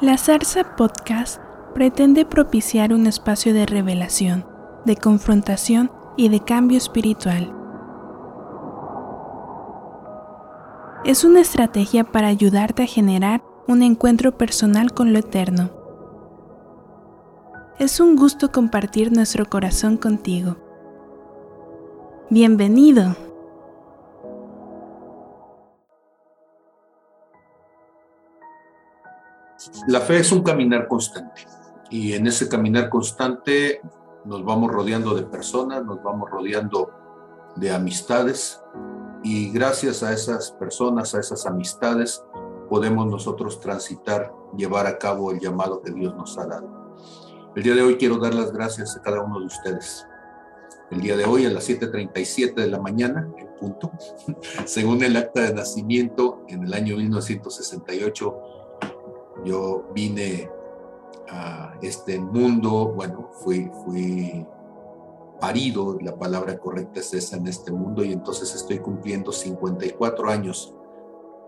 La Zarza Podcast pretende propiciar un espacio de revelación, de confrontación y de cambio espiritual. Es una estrategia para ayudarte a generar un encuentro personal con lo eterno. Es un gusto compartir nuestro corazón contigo. Bienvenido. La fe es un caminar constante y en ese caminar constante nos vamos rodeando de personas, nos vamos rodeando de amistades y gracias a esas personas, a esas amistades, podemos nosotros transitar, llevar a cabo el llamado que Dios nos ha dado. El día de hoy quiero dar las gracias a cada uno de ustedes. El día de hoy a las 7.37 de la mañana, punto, según el acta de nacimiento en el año 1968, yo vine a este mundo, bueno, fui, parido, la palabra correcta es esa en este mundo, y entonces estoy cumpliendo 54 años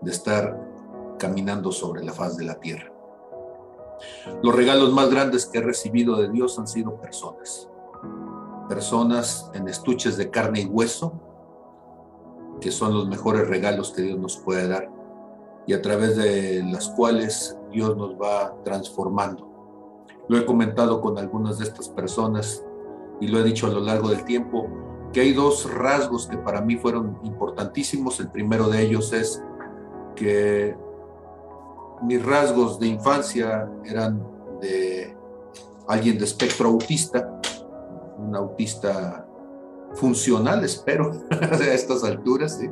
de estar caminando sobre la faz de la tierra. Los regalos más grandes que he recibido de Dios han sido personas, personas en estuches de carne y hueso, que son los mejores regalos que Dios nos puede dar y a través de las cuales Dios nos va transformando. Lo he comentado con algunas de estas personas y lo he dicho a lo largo del tiempo, que hay dos rasgos que para mí fueron importantísimos. El primero de ellos es que mis rasgos de infancia eran de alguien de espectro autista, un autista funcional, espero, a estas alturas, ¿sí?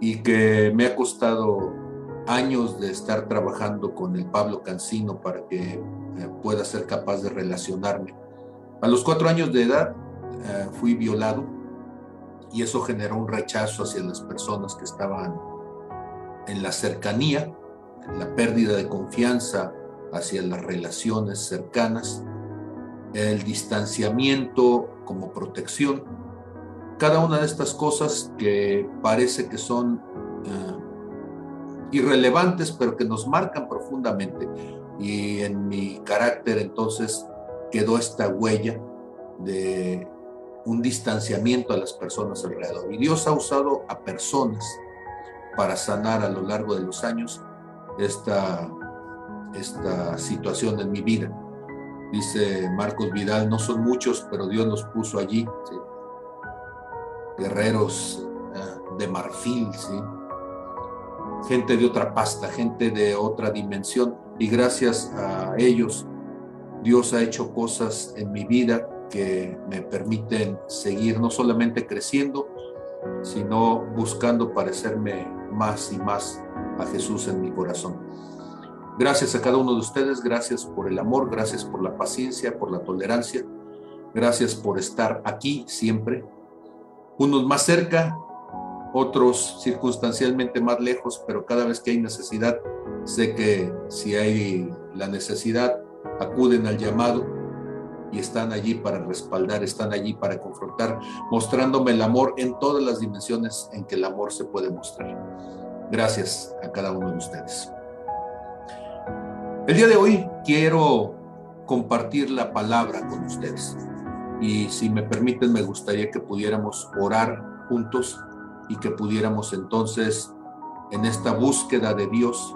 Y que me ha costado años de estar trabajando con el Pablo Cancino para que eh, pueda ser capaz de relacionarme. A los cuatro años de edad eh, fui violado y eso generó un rechazo hacia las personas que estaban en la cercanía, la pérdida de confianza hacia las relaciones cercanas, el distanciamiento como protección cada una de estas cosas que parece que son eh, irrelevantes, pero que nos marcan profundamente. Y en mi carácter entonces quedó esta huella de un distanciamiento a las personas alrededor. Y Dios ha usado a personas para sanar a lo largo de los años esta, esta situación en mi vida. Dice Marcos Vidal, no son muchos, pero Dios los puso allí guerreros eh, de marfil, gente de otra pasta, gente de otra dimensión. Y gracias a ellos, Dios ha hecho cosas en mi vida que me permiten seguir no solamente creciendo, sino buscando parecerme más y más a Jesús en mi corazón. Gracias a cada uno de ustedes, gracias por el amor, gracias por la paciencia, por la tolerancia, gracias por estar aquí siempre unos más cerca, otros circunstancialmente más lejos, pero cada vez que hay necesidad, sé que si hay la necesidad, acuden al llamado y están allí para respaldar, están allí para confrontar, mostrándome el amor en todas las dimensiones en que el amor se puede mostrar. Gracias a cada uno de ustedes. El día de hoy quiero compartir la palabra con ustedes y si me permiten me gustaría que pudiéramos orar juntos y que pudiéramos entonces en esta búsqueda de Dios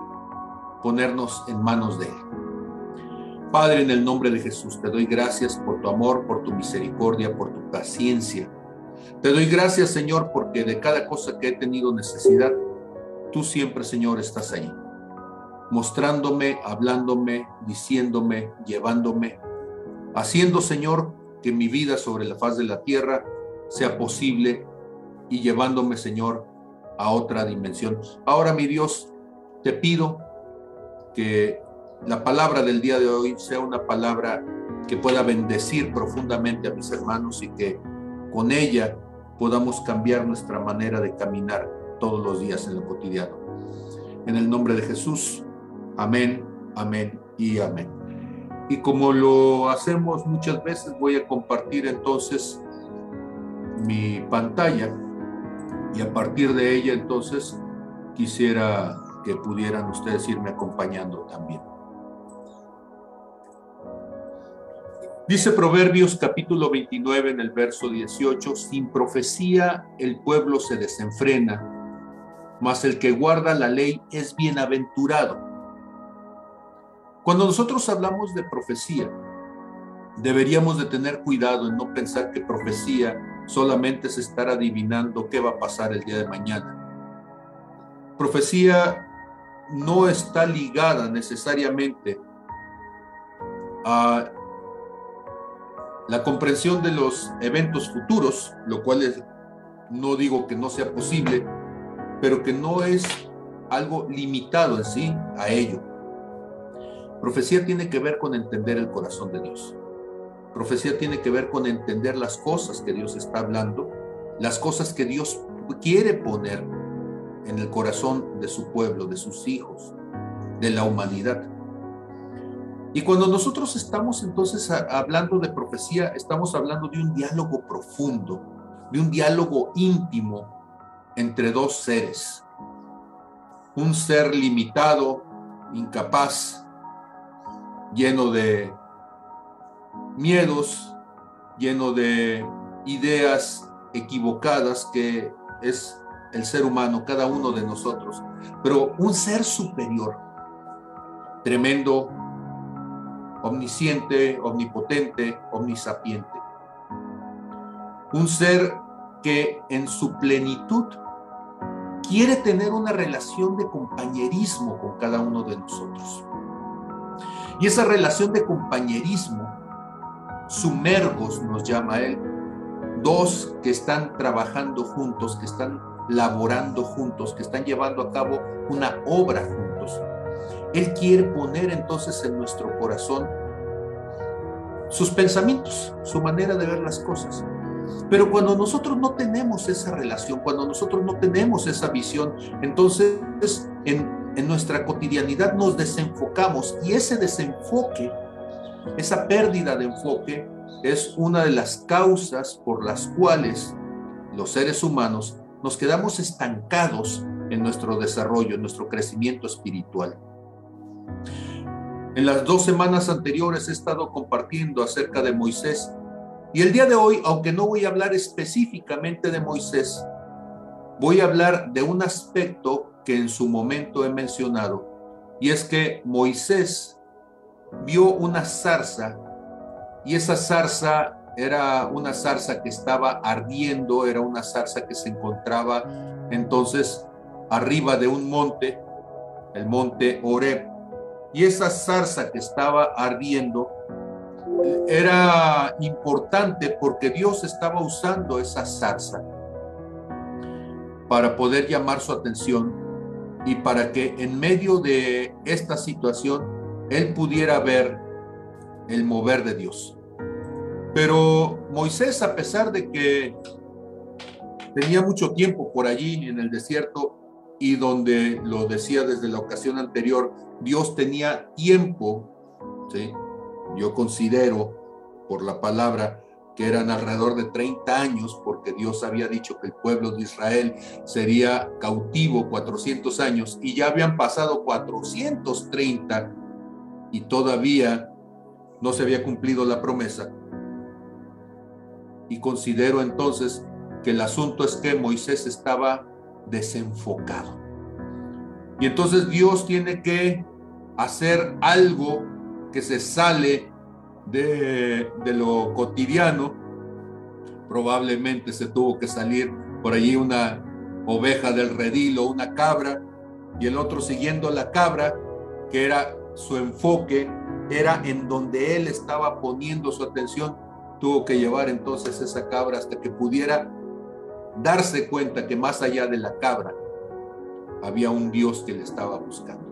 ponernos en manos de Él. Padre, en el nombre de Jesús, te doy gracias por tu amor, por tu misericordia, por tu paciencia. Te doy gracias, Señor, porque de cada cosa que he tenido necesidad, tú siempre, Señor, estás ahí, mostrándome, hablándome, diciéndome, llevándome, haciendo, Señor, que mi vida sobre la faz de la tierra sea posible y llevándome, Señor, a otra dimensión. Ahora, mi Dios, te pido que la palabra del día de hoy sea una palabra que pueda bendecir profundamente a mis hermanos y que con ella podamos cambiar nuestra manera de caminar todos los días en lo cotidiano. En el nombre de Jesús, amén, amén y amén. Y como lo hacemos muchas veces, voy a compartir entonces mi pantalla y a partir de ella entonces quisiera que pudieran ustedes irme acompañando también. Dice Proverbios capítulo 29 en el verso 18, sin profecía el pueblo se desenfrena, mas el que guarda la ley es bienaventurado. Cuando nosotros hablamos de profecía, deberíamos de tener cuidado en no pensar que profecía solamente es estar adivinando qué va a pasar el día de mañana. Profecía no está ligada necesariamente a la comprensión de los eventos futuros, lo cual es, no digo que no sea posible, pero que no es algo limitado en sí a ello. Profecía tiene que ver con entender el corazón de Dios. Profecía tiene que ver con entender las cosas que Dios está hablando, las cosas que Dios quiere poner en el corazón de su pueblo, de sus hijos, de la humanidad. Y cuando nosotros estamos entonces hablando de profecía, estamos hablando de un diálogo profundo, de un diálogo íntimo entre dos seres. Un ser limitado, incapaz, lleno de miedos, lleno de ideas equivocadas que es el ser humano, cada uno de nosotros, pero un ser superior, tremendo, omnisciente, omnipotente, omnisapiente. Un ser que en su plenitud quiere tener una relación de compañerismo con cada uno de nosotros. Y esa relación de compañerismo, sumergos nos llama él, dos que están trabajando juntos, que están laborando juntos, que están llevando a cabo una obra juntos. Él quiere poner entonces en nuestro corazón sus pensamientos, su manera de ver las cosas. Pero cuando nosotros no tenemos esa relación, cuando nosotros no tenemos esa visión, entonces en, en nuestra cotidianidad nos desenfocamos y ese desenfoque, esa pérdida de enfoque, es una de las causas por las cuales los seres humanos nos quedamos estancados en nuestro desarrollo, en nuestro crecimiento espiritual. En las dos semanas anteriores he estado compartiendo acerca de Moisés y el día de hoy, aunque no voy a hablar específicamente de Moisés, voy a hablar de un aspecto que en su momento he mencionado y es que Moisés vio una zarza y esa zarza era una zarza que estaba ardiendo, era una zarza que se encontraba entonces arriba de un monte, el monte Oreb. Y esa zarza que estaba ardiendo era importante porque Dios estaba usando esa zarza para poder llamar su atención y para que en medio de esta situación él pudiera ver el mover de Dios. Pero Moisés, a pesar de que tenía mucho tiempo por allí en el desierto y donde lo decía desde la ocasión anterior, Dios tenía tiempo, ¿sí? yo considero por la palabra que eran alrededor de 30 años, porque Dios había dicho que el pueblo de Israel sería cautivo 400 años y ya habían pasado 430 y todavía no se había cumplido la promesa. Y considero entonces que el asunto es que Moisés estaba desenfocado. Y entonces Dios tiene que hacer algo que se sale de, lo cotidiano. Probablemente se tuvo que salir por allí una oveja del redil o una cabra y el otro siguiendo la cabra, que era su enfoque, era en donde él estaba poniendo su atención tuvo que llevar entonces esa cabra hasta que pudiera darse cuenta que más allá de la cabra había un Dios que le estaba buscando.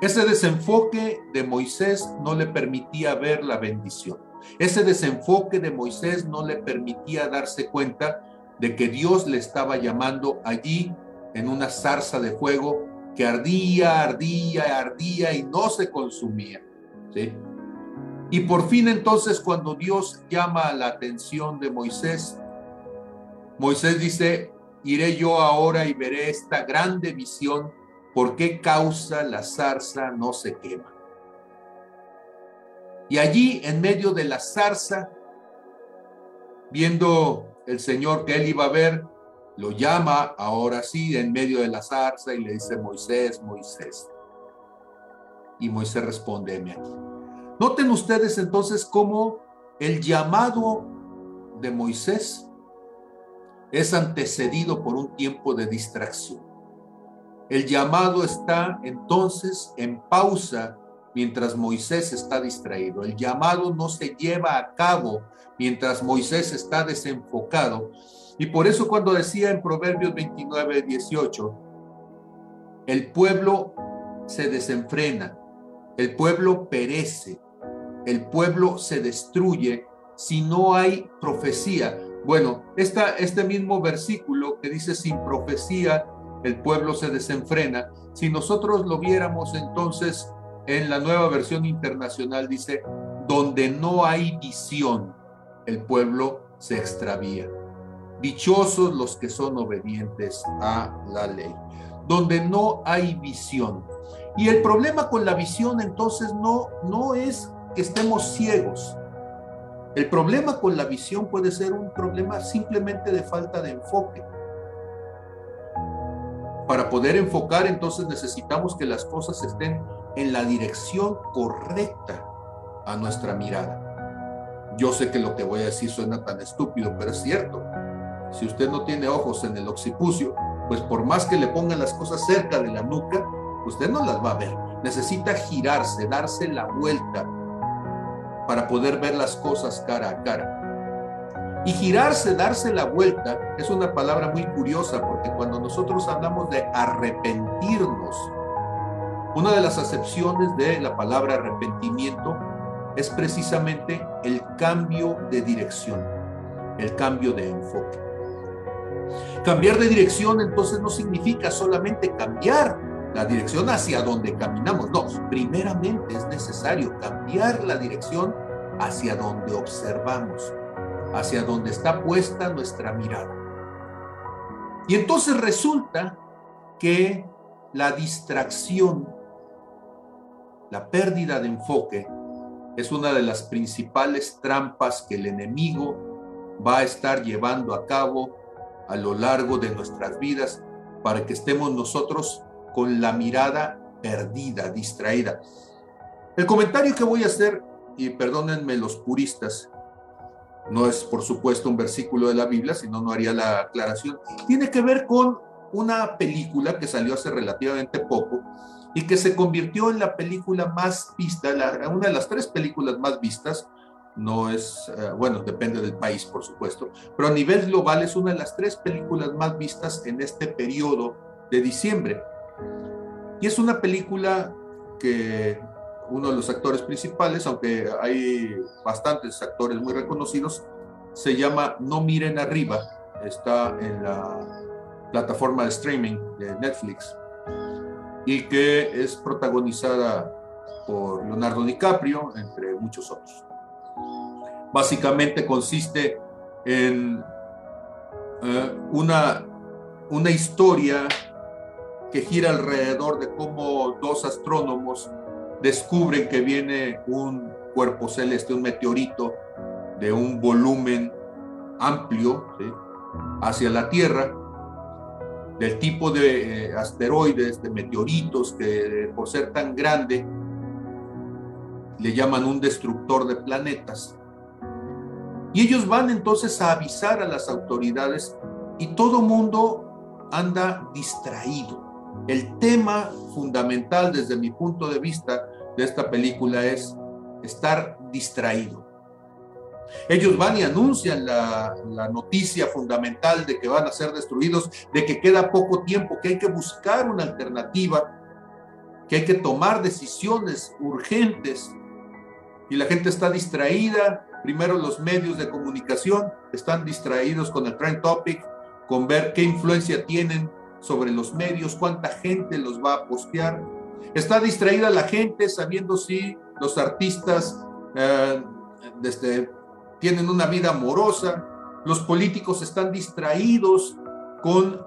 Ese desenfoque de Moisés no le permitía ver la bendición. Ese desenfoque de Moisés no le permitía darse cuenta de que Dios le estaba llamando allí en una zarza de fuego que ardía, ardía, ardía y no se consumía. ¿sí? Y por fin entonces cuando Dios llama la atención de Moisés, Moisés dice, iré yo ahora y veré esta grande visión, ¿por qué causa la zarza no se quema? Y allí, en medio de la zarza, viendo el Señor que él iba a ver, lo llama ahora sí en medio de la zarza y le dice, Moisés, Moisés. Y Moisés responde, aquí. Noten ustedes entonces cómo el llamado de Moisés es antecedido por un tiempo de distracción. El llamado está entonces en pausa mientras Moisés está distraído. El llamado no se lleva a cabo mientras Moisés está desenfocado. Y por eso cuando decía en Proverbios 29, 18, el pueblo se desenfrena, el pueblo perece, el pueblo se destruye si no hay profecía. Bueno, esta, este mismo versículo que dice sin profecía el pueblo se desenfrena, si nosotros lo viéramos entonces en la nueva versión internacional dice, donde no hay visión, el pueblo se extravía. Dichosos los que son obedientes a la ley. Donde no hay visión. Y el problema con la visión entonces no, no es que estemos ciegos. El problema con la visión puede ser un problema simplemente de falta de enfoque. Para poder enfocar entonces necesitamos que las cosas estén en la dirección correcta a nuestra mirada. Yo sé que lo que voy a decir suena tan estúpido, pero es cierto. Si usted no tiene ojos en el occipucio, pues por más que le pongan las cosas cerca de la nuca, usted no las va a ver. Necesita girarse, darse la vuelta para poder ver las cosas cara a cara. Y girarse, darse la vuelta, es una palabra muy curiosa porque cuando nosotros hablamos de arrepentirnos, una de las acepciones de la palabra arrepentimiento es precisamente el cambio de dirección, el cambio de enfoque. Cambiar de dirección entonces no significa solamente cambiar la dirección hacia donde caminamos, no, primeramente es necesario cambiar la dirección hacia donde observamos, hacia donde está puesta nuestra mirada. Y entonces resulta que la distracción la pérdida de enfoque es una de las principales trampas que el enemigo va a estar llevando a cabo a lo largo de nuestras vidas para que estemos nosotros con la mirada perdida, distraída. El comentario que voy a hacer, y perdónenme los puristas, no es por supuesto un versículo de la Biblia, sino no haría la aclaración, tiene que ver con una película que salió hace relativamente poco, y que se convirtió en la película más vista, una de las tres películas más vistas, no es, eh, bueno, depende del país, por supuesto, pero a nivel global es una de las tres películas más vistas en este periodo de diciembre. Y es una película que uno de los actores principales, aunque hay bastantes actores muy reconocidos, se llama No miren arriba, está en la plataforma de streaming de Netflix y que es protagonizada por Leonardo DiCaprio, entre muchos otros. Básicamente consiste en eh, una, una historia que gira alrededor de cómo dos astrónomos descubren que viene un cuerpo celeste, un meteorito de un volumen amplio hacia la Tierra del tipo de eh, asteroides, de meteoritos, que por ser tan grande le llaman un destructor de planetas. Y ellos van entonces a avisar a las autoridades y todo mundo anda distraído. El tema fundamental desde mi punto de vista de esta película es estar distraído. Ellos van y anuncian la, noticia fundamental de que van a ser destruidos, de que queda poco tiempo, que hay que buscar una alternativa, que hay que tomar decisiones urgentes. Y la gente está distraída. Primero los medios de comunicación están distraídos con el trend topic, con ver qué influencia tienen sobre los medios, cuánta gente los va a postear. Está distraída la gente sabiendo si los artistas eh, desde tienen una vida amorosa, los políticos están distraídos con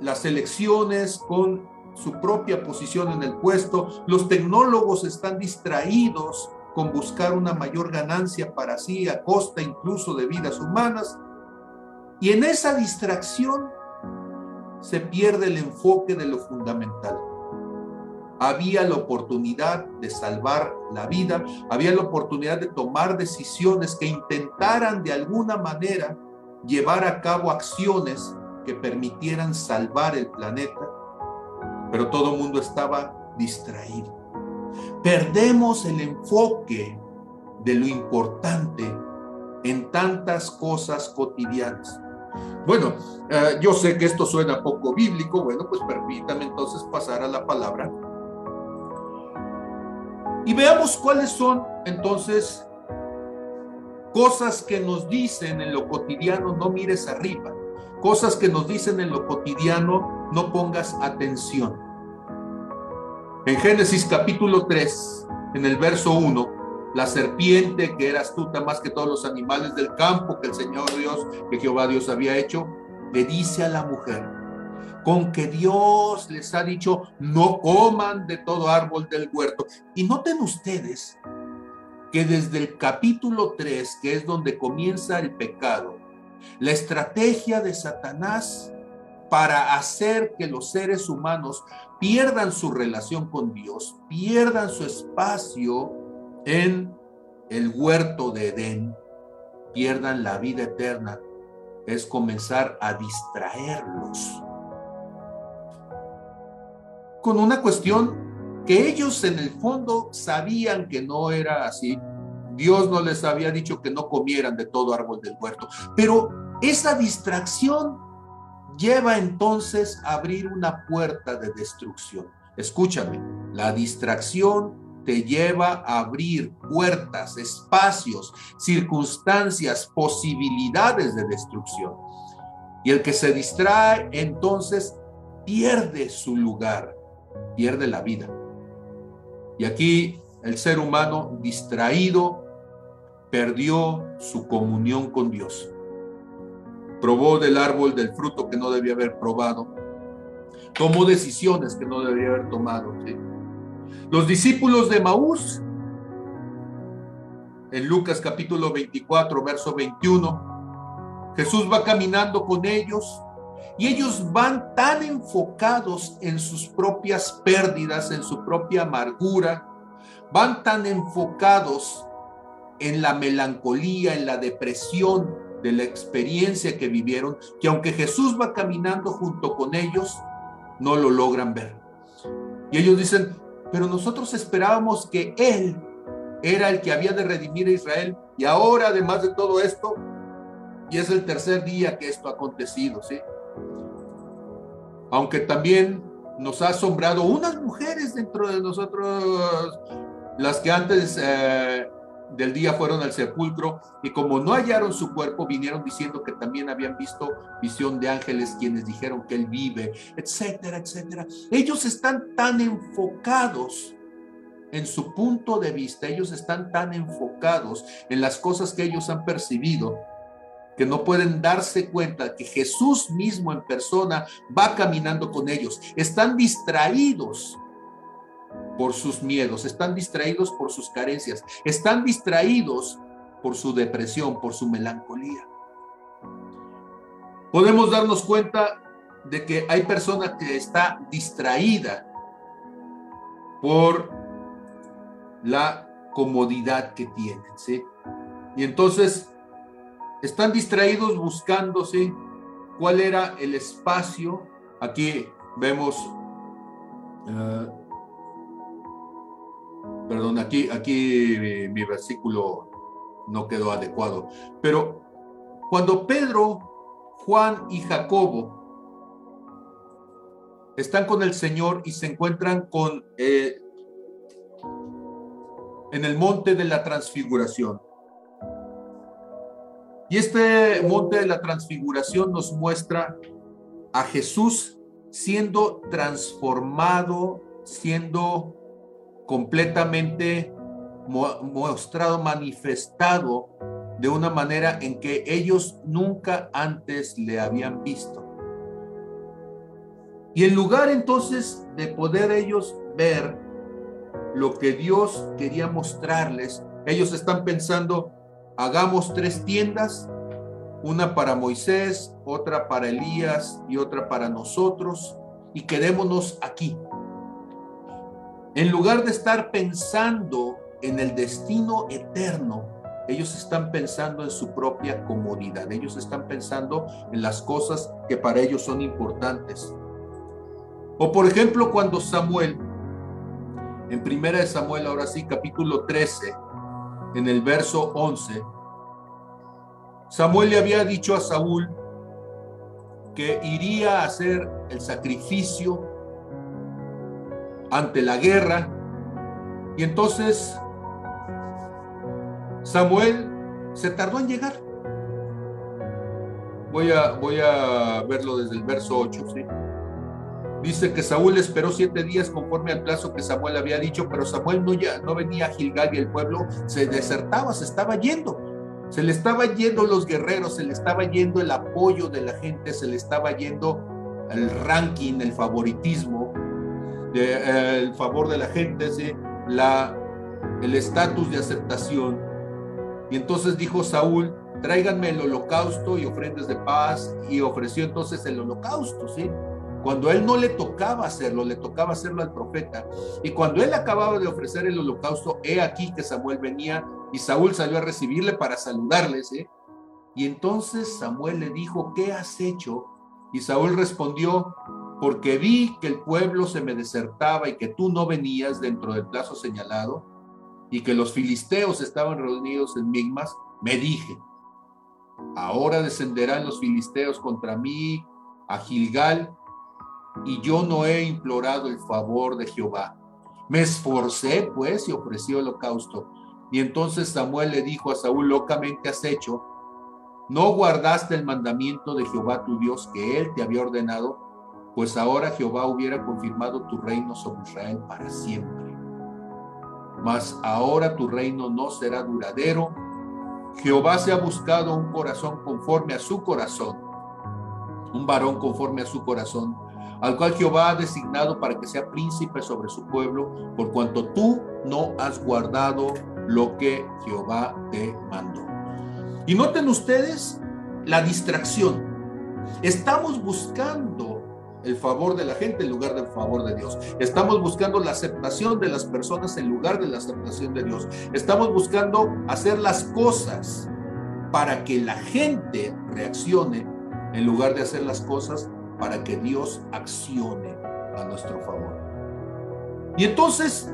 las elecciones, con su propia posición en el puesto, los tecnólogos están distraídos con buscar una mayor ganancia para sí a costa incluso de vidas humanas. Y en esa distracción se pierde el enfoque de lo fundamental. Había la oportunidad de salvar la vida, había la oportunidad de tomar decisiones que intentaran de alguna manera llevar a cabo acciones que permitieran salvar el planeta, pero todo el mundo estaba distraído. Perdemos el enfoque de lo importante en tantas cosas cotidianas. Bueno, eh, yo sé que esto suena poco bíblico, bueno, pues permítame entonces pasar a la palabra. Y veamos cuáles son entonces cosas que nos dicen en lo cotidiano, no mires arriba. Cosas que nos dicen en lo cotidiano, no pongas atención. En Génesis capítulo 3, en el verso 1, la serpiente que era astuta más que todos los animales del campo que el Señor Dios, que Jehová Dios había hecho, le dice a la mujer, con que Dios les ha dicho, no coman de todo árbol del huerto. Y noten ustedes que desde el capítulo 3, que es donde comienza el pecado, la estrategia de Satanás para hacer que los seres humanos pierdan su relación con Dios, pierdan su espacio en el huerto de Edén, pierdan la vida eterna, es comenzar a distraerlos con una cuestión que ellos en el fondo sabían que no era así. Dios no les había dicho que no comieran de todo árbol del huerto, pero esa distracción lleva entonces a abrir una puerta de destrucción. Escúchame, la distracción te lleva a abrir puertas, espacios, circunstancias, posibilidades de destrucción. Y el que se distrae entonces pierde su lugar, pierde la vida. Y aquí el ser humano distraído perdió su comunión con Dios probó del árbol del fruto que no debía haber probado, tomó decisiones que no debía haber tomado. Los discípulos de Maús, en Lucas capítulo 24, verso 21, Jesús va caminando con ellos y ellos van tan enfocados en sus propias pérdidas, en su propia amargura, van tan enfocados en la melancolía, en la depresión, de la experiencia que vivieron, que aunque Jesús va caminando junto con ellos, no lo logran ver. Y ellos dicen, pero nosotros esperábamos que Él era el que había de redimir a Israel. Y ahora, además de todo esto, y es el tercer día que esto ha acontecido, ¿sí? Aunque también nos ha asombrado unas mujeres dentro de nosotros, las que antes eh, del día fueron al sepulcro y como no hallaron su cuerpo, vinieron diciendo que también habían visto visión de ángeles quienes dijeron que él vive, etcétera, etcétera. Ellos están tan enfocados en su punto de vista, ellos están tan enfocados en las cosas que ellos han percibido que no pueden darse cuenta que Jesús mismo en persona va caminando con ellos. Están distraídos por sus miedos, están distraídos por sus carencias, están distraídos por su depresión, por su melancolía. Podemos darnos cuenta de que hay personas que está distraída por la comodidad que tienen, ¿sí? Y entonces están distraídos buscando, ¿sí? ¿Cuál era el espacio? Aquí vemos uh, Perdón, aquí, aquí mi, versículo no quedó adecuado. Pero cuando Pedro, Juan y Jacobo están con el Señor y se encuentran con eh, en el monte de la transfiguración. Y este monte de la transfiguración nos muestra a Jesús siendo transformado, siendo completamente mostrado, manifestado de una manera en que ellos nunca antes le habían visto. Y en lugar entonces de poder ellos ver lo que Dios quería mostrarles, ellos están pensando, hagamos tres tiendas, una para Moisés, otra para Elías y otra para nosotros, y quedémonos aquí. En lugar de estar pensando en el destino eterno, ellos están pensando en su propia comodidad, ellos están pensando en las cosas que para ellos son importantes. O por ejemplo, cuando Samuel, en primera de Samuel, ahora sí, capítulo 13, en el verso 11, Samuel le había dicho a Saúl que iría a hacer el sacrificio ante la guerra. Y entonces Samuel se tardó en llegar. Voy a, voy a verlo desde el verso 8, ¿sí? Dice que Saúl esperó siete días conforme al plazo que Samuel había dicho, pero Samuel no, ya, no venía a Gilgal y el pueblo se desertaba, se estaba yendo. Se le estaba yendo los guerreros, se le estaba yendo el apoyo de la gente, se le estaba yendo el ranking, el favoritismo, de, el favor de la gente, ¿sí? la, el estatus de aceptación. Y entonces dijo Saúl, tráiganme el holocausto y ofrendas de paz, y ofreció entonces el holocausto, ¿sí? Cuando él no le tocaba hacerlo, le tocaba hacerlo al profeta. Y cuando él acababa de ofrecer el holocausto, he aquí que Samuel venía y Saúl salió a recibirle para saludarles. ¿eh? Y entonces Samuel le dijo, ¿qué has hecho? Y Saúl respondió, porque vi que el pueblo se me desertaba y que tú no venías dentro del plazo señalado y que los filisteos estaban reunidos en Migmas, me dije, ahora descenderán los filisteos contra mí a Gilgal y yo no he implorado el favor de Jehová. Me esforcé pues y ofrecí holocausto. Y entonces Samuel le dijo a Saúl, locamente has hecho, no guardaste el mandamiento de Jehová tu Dios que él te había ordenado, pues ahora Jehová hubiera confirmado tu reino sobre Israel para siempre. Mas ahora tu reino no será duradero. Jehová se ha buscado un corazón conforme a su corazón, un varón conforme a su corazón al cual Jehová ha designado para que sea príncipe sobre su pueblo, por cuanto tú no has guardado lo que Jehová te mandó. Y noten ustedes la distracción. Estamos buscando el favor de la gente en lugar del favor de Dios. Estamos buscando la aceptación de las personas en lugar de la aceptación de Dios. Estamos buscando hacer las cosas para que la gente reaccione en lugar de hacer las cosas para que Dios accione a nuestro favor. Y entonces,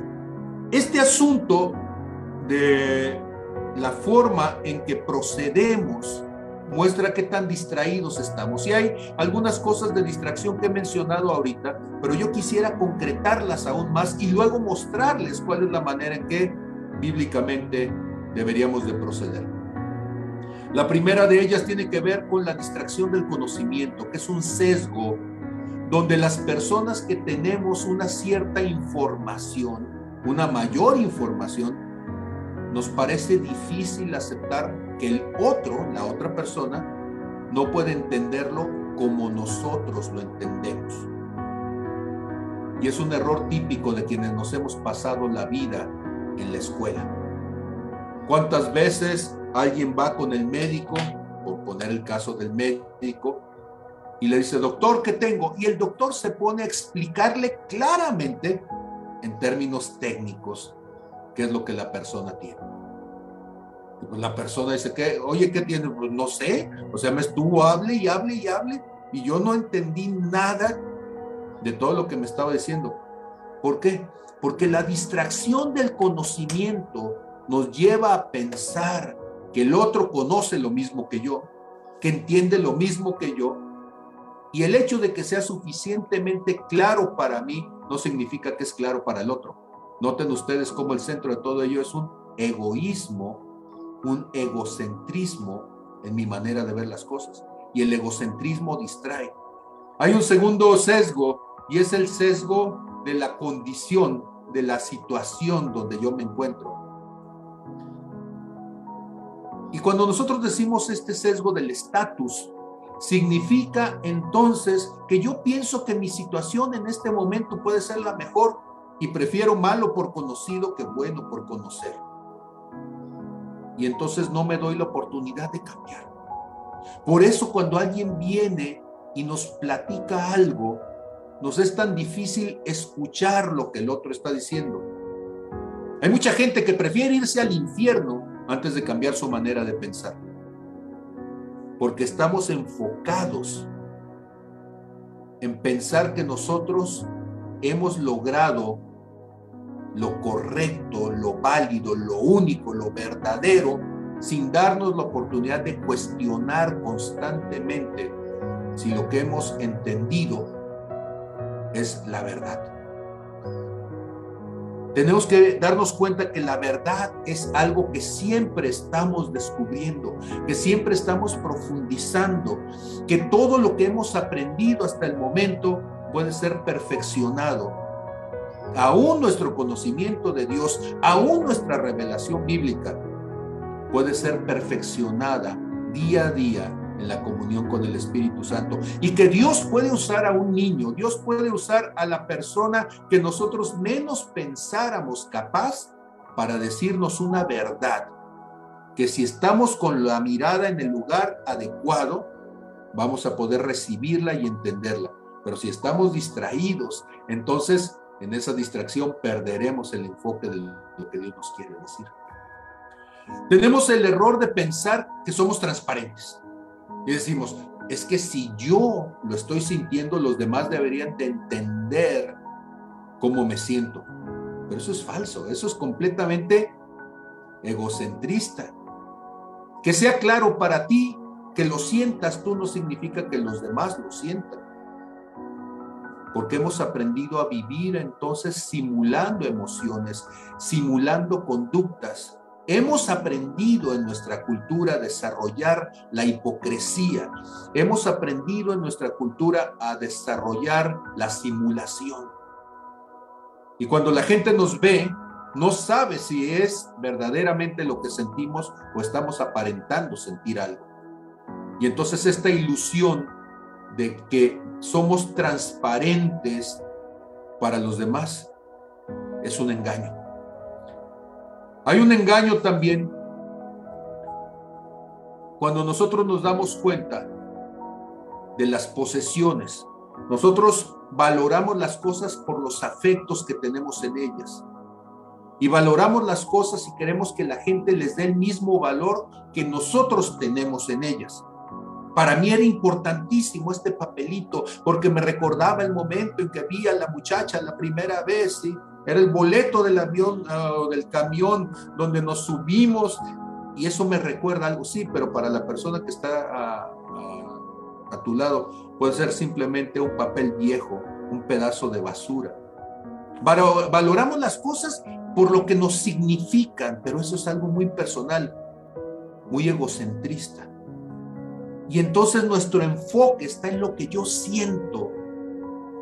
este asunto de la forma en que procedemos muestra qué tan distraídos estamos. Y hay algunas cosas de distracción que he mencionado ahorita, pero yo quisiera concretarlas aún más y luego mostrarles cuál es la manera en que bíblicamente deberíamos de proceder. La primera de ellas tiene que ver con la distracción del conocimiento, que es un sesgo donde las personas que tenemos una cierta información, una mayor información, nos parece difícil aceptar que el otro, la otra persona, no puede entenderlo como nosotros lo entendemos. Y es un error típico de quienes nos hemos pasado la vida en la escuela. ¿Cuántas veces alguien va con el médico, por poner el caso del médico, y le dice, doctor, ¿qué tengo? Y el doctor se pone a explicarle claramente, en términos técnicos, qué es lo que la persona tiene. Pues la persona dice, ¿qué? Oye, ¿qué tiene? Pues no sé. O sea, me estuvo, hable y hable y hable, y yo no entendí nada de todo lo que me estaba diciendo. ¿Por qué? Porque la distracción del conocimiento nos lleva a pensar que el otro conoce lo mismo que yo, que entiende lo mismo que yo, y el hecho de que sea suficientemente claro para mí no significa que es claro para el otro. Noten ustedes cómo el centro de todo ello es un egoísmo, un egocentrismo en mi manera de ver las cosas. Y el egocentrismo distrae. Hay un segundo sesgo y es el sesgo de la condición, de la situación donde yo me encuentro. Y cuando nosotros decimos este sesgo del estatus, significa entonces que yo pienso que mi situación en este momento puede ser la mejor y prefiero malo por conocido que bueno por conocer. Y entonces no me doy la oportunidad de cambiar. Por eso cuando alguien viene y nos platica algo, nos es tan difícil escuchar lo que el otro está diciendo. Hay mucha gente que prefiere irse al infierno antes de cambiar su manera de pensar. Porque estamos enfocados en pensar que nosotros hemos logrado lo correcto, lo válido, lo único, lo verdadero, sin darnos la oportunidad de cuestionar constantemente si lo que hemos entendido es la verdad. Tenemos que darnos cuenta que la verdad es algo que siempre estamos descubriendo, que siempre estamos profundizando, que todo lo que hemos aprendido hasta el momento puede ser perfeccionado. Aún nuestro conocimiento de Dios, aún nuestra revelación bíblica puede ser perfeccionada día a día en la comunión con el Espíritu Santo. Y que Dios puede usar a un niño, Dios puede usar a la persona que nosotros menos pensáramos capaz para decirnos una verdad. Que si estamos con la mirada en el lugar adecuado, vamos a poder recibirla y entenderla. Pero si estamos distraídos, entonces en esa distracción perderemos el enfoque de lo que Dios nos quiere decir. Tenemos el error de pensar que somos transparentes. Y decimos, es que si yo lo estoy sintiendo, los demás deberían de entender cómo me siento. Pero eso es falso, eso es completamente egocentrista. Que sea claro para ti, que lo sientas tú no significa que los demás lo sientan. Porque hemos aprendido a vivir entonces simulando emociones, simulando conductas Hemos aprendido en nuestra cultura a desarrollar la hipocresía. Hemos aprendido en nuestra cultura a desarrollar la simulación. Y cuando la gente nos ve, no sabe si es verdaderamente lo que sentimos o estamos aparentando sentir algo. Y entonces esta ilusión de que somos transparentes para los demás es un engaño. Hay un engaño también cuando nosotros nos damos cuenta de las posesiones. Nosotros valoramos las cosas por los afectos que tenemos en ellas. Y valoramos las cosas y queremos que la gente les dé el mismo valor que nosotros tenemos en ellas. Para mí era importantísimo este papelito porque me recordaba el momento en que vi a la muchacha la primera vez, ¿sí? Era el boleto del avión ah, o del camión donde nos subimos y eso me recuerda algo, sí, pero para la persona que está a, a tu lado puede ser simplemente un papel viejo, un pedazo de basura. Valoramos las cosas por lo que nos significan, pero eso es algo muy personal, muy egocentrista. Y entonces nuestro enfoque está en lo que yo siento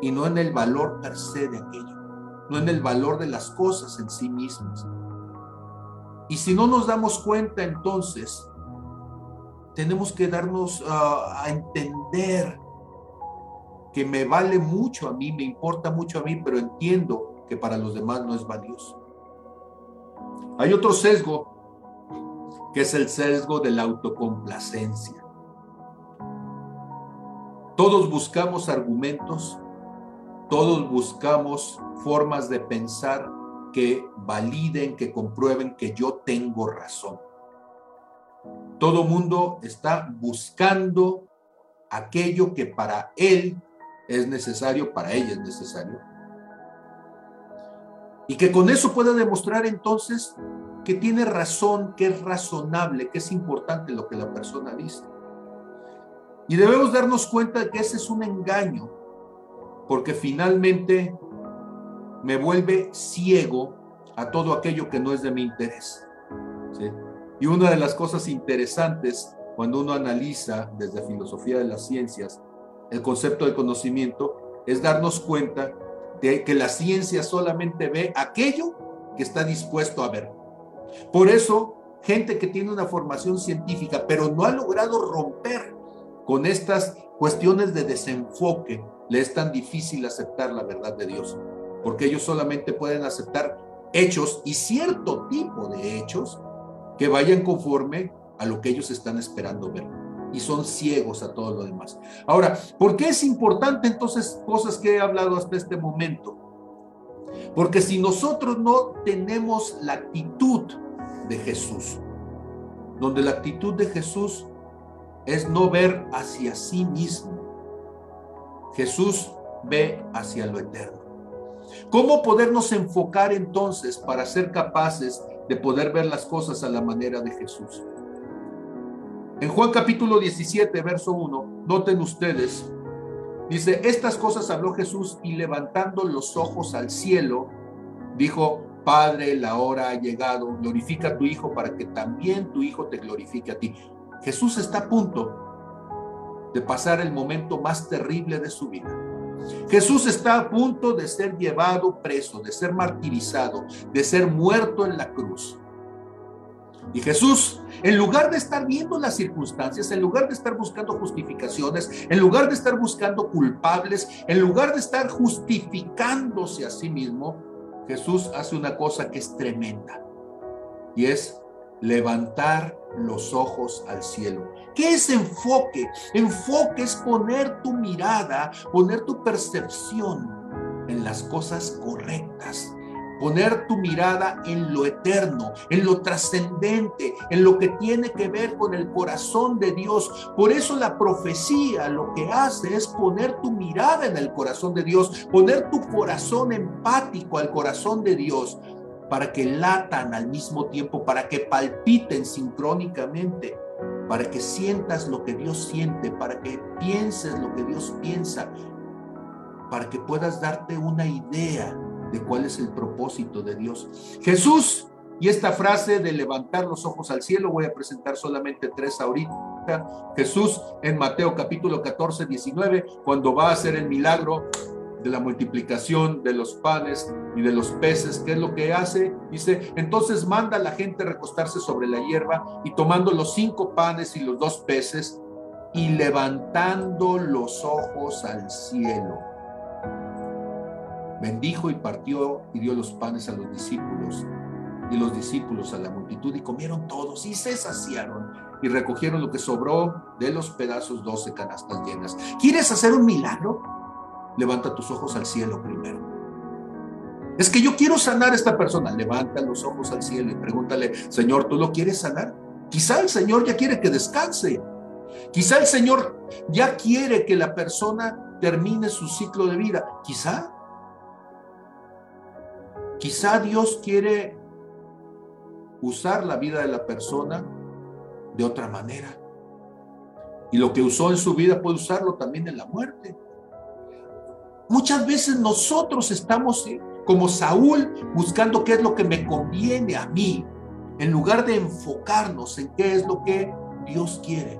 y no en el valor per se de aquello no en el valor de las cosas en sí mismas. Y si no nos damos cuenta, entonces, tenemos que darnos ah, a entender que me vale mucho a mí, me importa mucho a mí, pero entiendo que para los demás no es valioso. Hay otro sesgo, que es el sesgo de la autocomplacencia. Todos buscamos argumentos todos buscamos formas de pensar que validen, que comprueben que yo tengo razón. Todo mundo está buscando aquello que para él es necesario, para ella es necesario. Y que con eso pueda demostrar entonces que tiene razón, que es razonable, que es importante lo que la persona dice. Y debemos darnos cuenta de que ese es un engaño porque finalmente me vuelve ciego a todo aquello que no es de mi interés. Y una de las cosas interesantes cuando uno analiza desde filosofía de las ciencias el concepto de conocimiento es darnos cuenta de que la ciencia solamente ve aquello que está dispuesto a ver. Por eso, gente que tiene una formación científica, pero no ha logrado romper con estas cuestiones de desenfoque, le es tan difícil aceptar la verdad de Dios, porque ellos solamente pueden aceptar hechos y cierto tipo de hechos que vayan conforme a lo que ellos están esperando ver. Y son ciegos a todo lo demás. Ahora, ¿por qué es importante entonces cosas que he hablado hasta este momento? Porque si nosotros no tenemos la actitud de Jesús, donde la actitud de Jesús es no ver hacia sí mismo, Jesús ve hacia lo eterno. ¿Cómo podernos enfocar entonces para ser capaces de poder ver las cosas a la manera de Jesús? En Juan capítulo 17, verso 1, noten ustedes, dice, estas cosas habló Jesús y levantando los ojos al cielo, dijo, Padre, la hora ha llegado, glorifica a tu Hijo para que también tu Hijo te glorifique a ti. Jesús está a punto de pasar el momento más terrible de su vida. Jesús está a punto de ser llevado preso, de ser martirizado, de ser muerto en la cruz. Y Jesús, en lugar de estar viendo las circunstancias, en lugar de estar buscando justificaciones, en lugar de estar buscando culpables, en lugar de estar justificándose a sí mismo, Jesús hace una cosa que es tremenda. Y es levantar los ojos al cielo. ¿Qué es enfoque? Enfoque es poner tu mirada, poner tu percepción en las cosas correctas. Poner tu mirada en lo eterno, en lo trascendente, en lo que tiene que ver con el corazón de Dios. Por eso la profecía lo que hace es poner tu mirada en el corazón de Dios, poner tu corazón empático al corazón de Dios para que latan al mismo tiempo, para que palpiten sincrónicamente, para que sientas lo que Dios siente, para que pienses lo que Dios piensa, para que puedas darte una idea de cuál es el propósito de Dios. Jesús, y esta frase de levantar los ojos al cielo, voy a presentar solamente tres ahorita. Jesús en Mateo capítulo 14, 19, cuando va a hacer el milagro de la multiplicación de los panes y de los peces, ¿qué es lo que hace? Dice, entonces manda a la gente recostarse sobre la hierba y tomando los cinco panes y los dos peces y levantando los ojos al cielo. Bendijo y partió y dio los panes a los discípulos y los discípulos a la multitud y comieron todos y se saciaron y recogieron lo que sobró de los pedazos, doce canastas llenas. ¿Quieres hacer un milagro? Levanta tus ojos al cielo primero. Es que yo quiero sanar a esta persona. Levanta los ojos al cielo y pregúntale, Señor, ¿tú lo quieres sanar? Quizá el Señor ya quiere que descanse. Quizá el Señor ya quiere que la persona termine su ciclo de vida. Quizá. Quizá Dios quiere usar la vida de la persona de otra manera. Y lo que usó en su vida puede usarlo también en la muerte. Muchas veces nosotros estamos eh, como Saúl buscando qué es lo que me conviene a mí, en lugar de enfocarnos en qué es lo que Dios quiere.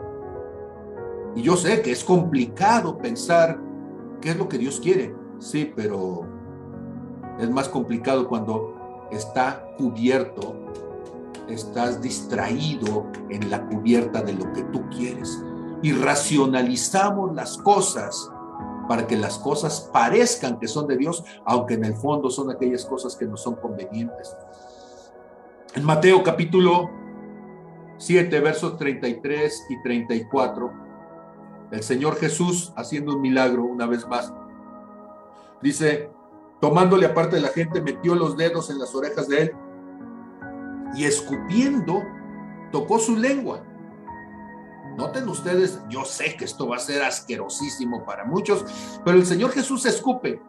Y yo sé que es complicado pensar qué es lo que Dios quiere, sí, pero es más complicado cuando está cubierto, estás distraído en la cubierta de lo que tú quieres. Y racionalizamos las cosas para que las cosas parezcan que son de Dios, aunque en el fondo son aquellas cosas que no son convenientes. En Mateo capítulo 7, versos 33 y 34, el Señor Jesús haciendo un milagro una vez más, dice, tomándole aparte de la gente, metió los dedos en las orejas de él y escupiendo, tocó su lengua Noten ustedes, yo sé que esto va a ser asquerosísimo para muchos, pero el Señor Jesús escupe.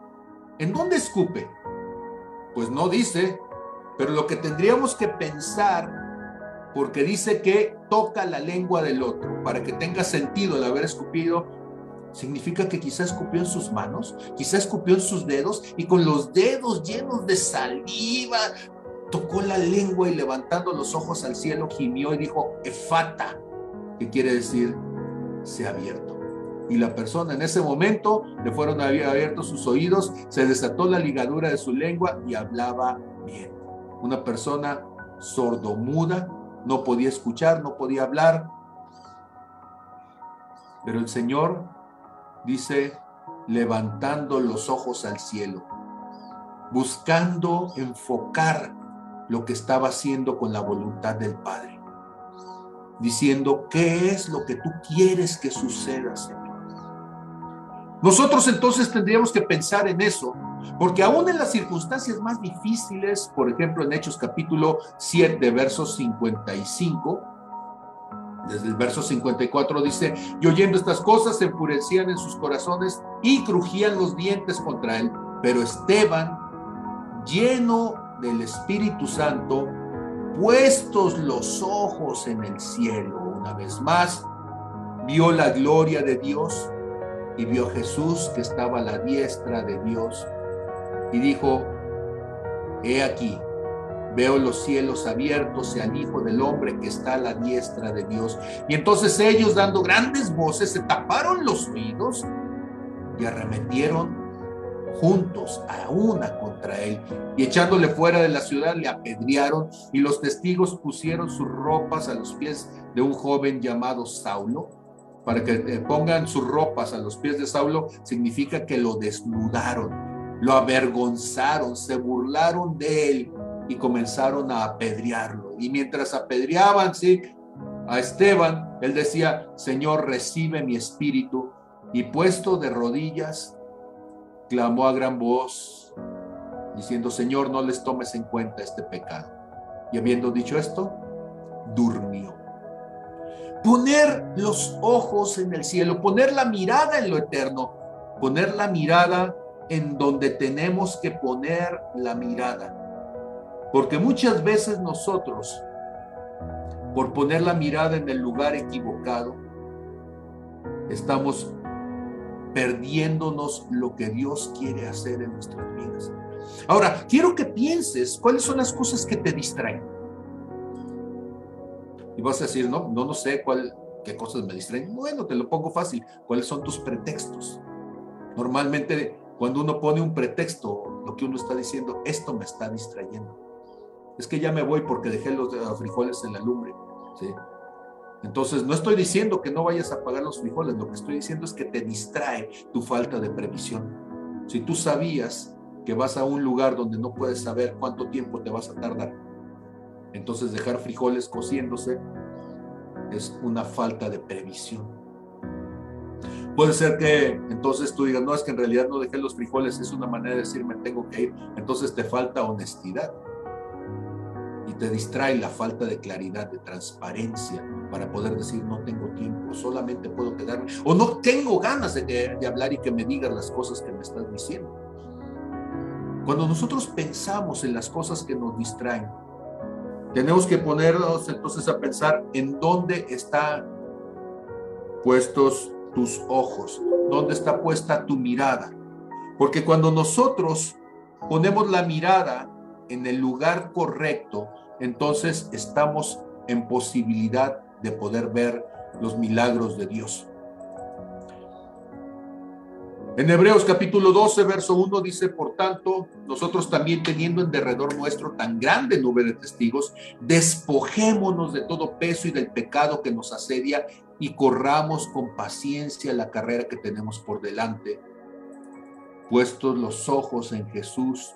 ¿En dónde escupe? Pues no dice, pero lo que tendríamos que pensar, porque dice que toca la lengua del otro, para que tenga sentido el haber escupido, significa que quizá escupió en sus manos, quizá escupió en sus dedos y con los dedos llenos de saliva tocó la lengua y levantando los ojos al cielo gimió y dijo, efata, que quiere decir se ha abierto. Y la persona en ese momento le fueron abiertos sus oídos, se desató la ligadura de su lengua y hablaba bien. Una persona sordomuda, no podía escuchar, no podía hablar. Pero el Señor dice, levantando los ojos al cielo, buscando enfocar lo que estaba haciendo con la voluntad del Padre. Diciendo, ¿qué es lo que tú quieres que suceda, Señor? Nosotros entonces tendríamos que pensar en eso, porque aún en las circunstancias más difíciles, por ejemplo en Hechos capítulo 7, versos 55, desde el verso 54 dice, y oyendo estas cosas se enfurecían en sus corazones y crujían los dientes contra él. Pero Esteban, lleno del Espíritu Santo, puestos los ojos en el cielo una vez más, vio la gloria de Dios y vio a Jesús que estaba a la diestra de Dios y dijo, he aquí, veo los cielos abiertos y al Hijo del Hombre que está a la diestra de Dios. Y entonces ellos dando grandes voces se taparon los oídos y arremetieron juntos a una contra él y echándole fuera de la ciudad le apedrearon y los testigos pusieron sus ropas a los pies de un joven llamado Saulo. Para que eh, pongan sus ropas a los pies de Saulo significa que lo desnudaron, lo avergonzaron, se burlaron de él y comenzaron a apedrearlo. Y mientras apedreaban, sí, a Esteban, él decía, Señor, recibe mi espíritu. Y puesto de rodillas, clamó a gran voz, diciendo, Señor, no les tomes en cuenta este pecado. Y habiendo dicho esto, durmió. Poner los ojos en el cielo, poner la mirada en lo eterno, poner la mirada en donde tenemos que poner la mirada. Porque muchas veces nosotros, por poner la mirada en el lugar equivocado, estamos perdiéndonos lo que Dios quiere hacer en nuestras vidas. Ahora, quiero que pienses cuáles son las cosas que te distraen. Y vas a decir, no, no, no sé cuál, qué cosas me distraen. Bueno, te lo pongo fácil. ¿Cuáles son tus pretextos? Normalmente, cuando uno pone un pretexto, lo que uno está diciendo, esto me está distrayendo es que ya me voy porque dejé los frijoles en la lumbre. ¿sí? Entonces, no estoy diciendo que no vayas a pagar los frijoles, lo que estoy diciendo es que te distrae tu falta de previsión. Si tú sabías que vas a un lugar donde no puedes saber cuánto tiempo te vas a tardar, entonces dejar frijoles cociéndose es una falta de previsión. Puede ser que entonces tú digas, no, es que en realidad no dejé los frijoles, es una manera de decir, me tengo que ir. Entonces te falta honestidad y te distrae la falta de claridad, de transparencia para poder decir no tengo tiempo, solamente puedo quedarme o no tengo ganas de, hablar y que me digas las cosas que me estás diciendo. Cuando nosotros pensamos en las cosas que nos distraen, tenemos que ponernos entonces a pensar en dónde están puestos tus ojos, dónde está puesta tu mirada. Porque cuando nosotros ponemos la mirada en el lugar correcto, entonces estamos en posibilidad de poder ver los milagros de Dios. En Hebreos capítulo 12, verso 1 dice, por tanto, nosotros también teniendo en derredor nuestro tan grande nube de testigos, despojémonos de todo peso y del pecado que nos asedia y corramos con paciencia la carrera que tenemos por delante, puestos los ojos en Jesús,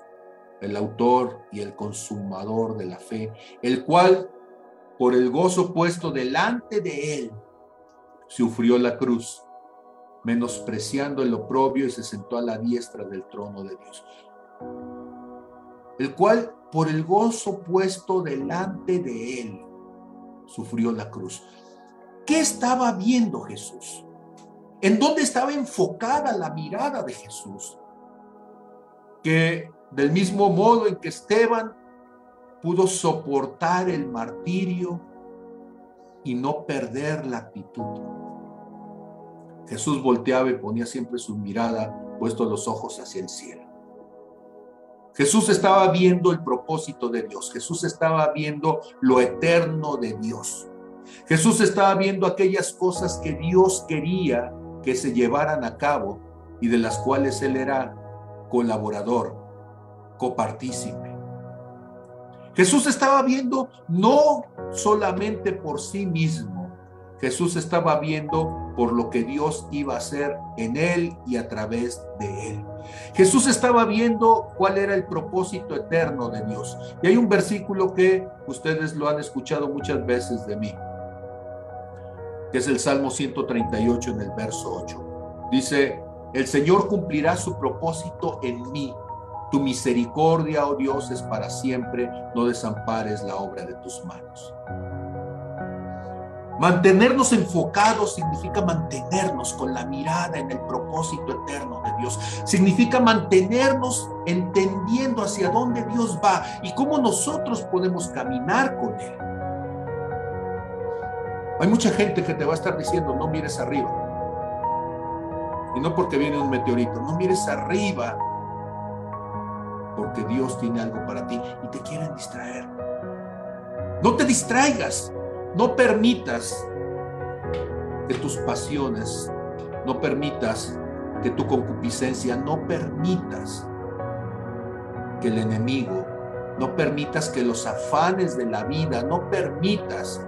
el autor y el consumador de la fe, el cual, por el gozo puesto delante de él, sufrió la cruz, menospreciando el oprobio y se sentó a la diestra del trono de Dios. El cual, por el gozo puesto delante de él, sufrió la cruz. ¿Qué estaba viendo Jesús? ¿En dónde estaba enfocada la mirada de Jesús? Que del mismo modo en que Esteban pudo soportar el martirio y no perder la actitud. Jesús volteaba y ponía siempre su mirada puesto los ojos hacia el cielo. Jesús estaba viendo el propósito de Dios. Jesús estaba viendo lo eterno de Dios. Jesús estaba viendo aquellas cosas que Dios quería que se llevaran a cabo y de las cuales Él era colaborador, copartícipe. Jesús estaba viendo no solamente por sí mismo, Jesús estaba viendo por lo que Dios iba a hacer en él y a través de él. Jesús estaba viendo cuál era el propósito eterno de Dios. Y hay un versículo que ustedes lo han escuchado muchas veces de mí. que es el Salmo 138 en el verso 8. Dice, el Señor cumplirá su propósito en mí. Tu misericordia, oh Dios, es para siempre. No desampares la obra de tus manos. Mantenernos enfocados significa mantenernos con la mirada en el propósito eterno de Dios. Significa mantenernos entendiendo hacia dónde Dios va y cómo nosotros podemos caminar con Él. Hay mucha gente que te va a estar diciendo, no mires arriba. Y no porque viene un meteorito, no mires arriba, porque Dios tiene algo para ti y te quieren distraer. No te distraigas, no permitas que tus pasiones, no permitas que tu concupiscencia, no permitas que el enemigo, no permitas que los afanes de la vida, no permitas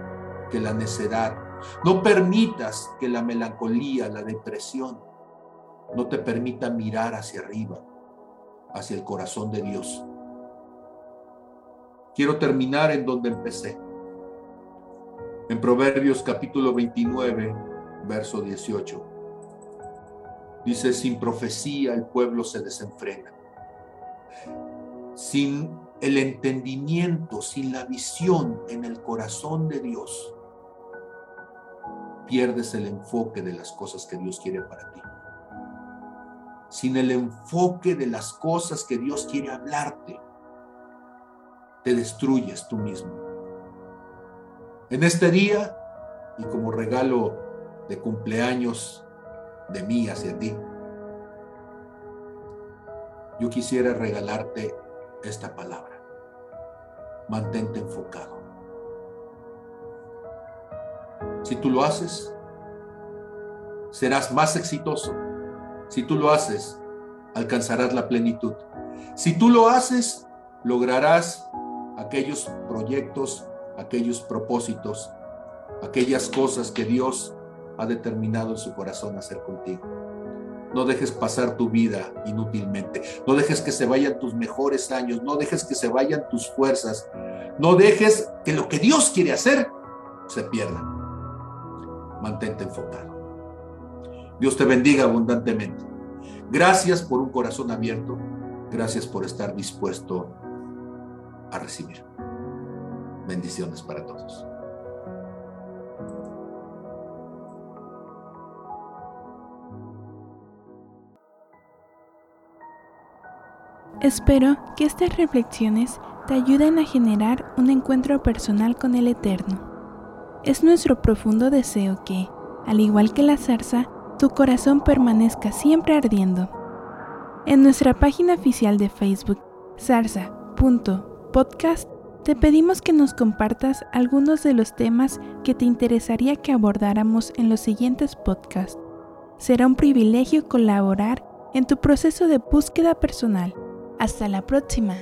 que la necedad, no permitas que la melancolía, la depresión, no te permita mirar hacia arriba, hacia el corazón de Dios. Quiero terminar en donde empecé. En Proverbios capítulo 29, verso 18. Dice, sin profecía el pueblo se desenfrena. Sin el entendimiento, sin la visión en el corazón de Dios, pierdes el enfoque de las cosas que Dios quiere para ti. Sin el enfoque de las cosas que Dios quiere hablarte, te destruyes tú mismo. En este día, y como regalo de cumpleaños de mí hacia ti, yo quisiera regalarte esta palabra. Mantente enfocado. Si tú lo haces, serás más exitoso. Si tú lo haces, alcanzarás la plenitud. Si tú lo haces, lograrás aquellos proyectos aquellos propósitos, aquellas cosas que Dios ha determinado en su corazón hacer contigo. No dejes pasar tu vida inútilmente. No dejes que se vayan tus mejores años. No dejes que se vayan tus fuerzas. No dejes que lo que Dios quiere hacer se pierda. Mantente enfocado. Dios te bendiga abundantemente. Gracias por un corazón abierto. Gracias por estar dispuesto a recibir. Bendiciones para todos. Espero que estas reflexiones te ayuden a generar un encuentro personal con el Eterno. Es nuestro profundo deseo que, al igual que la zarza, tu corazón permanezca siempre ardiendo. En nuestra página oficial de Facebook, zarza.podcast, te pedimos que nos compartas algunos de los temas que te interesaría que abordáramos en los siguientes podcasts. Será un privilegio colaborar en tu proceso de búsqueda personal. Hasta la próxima.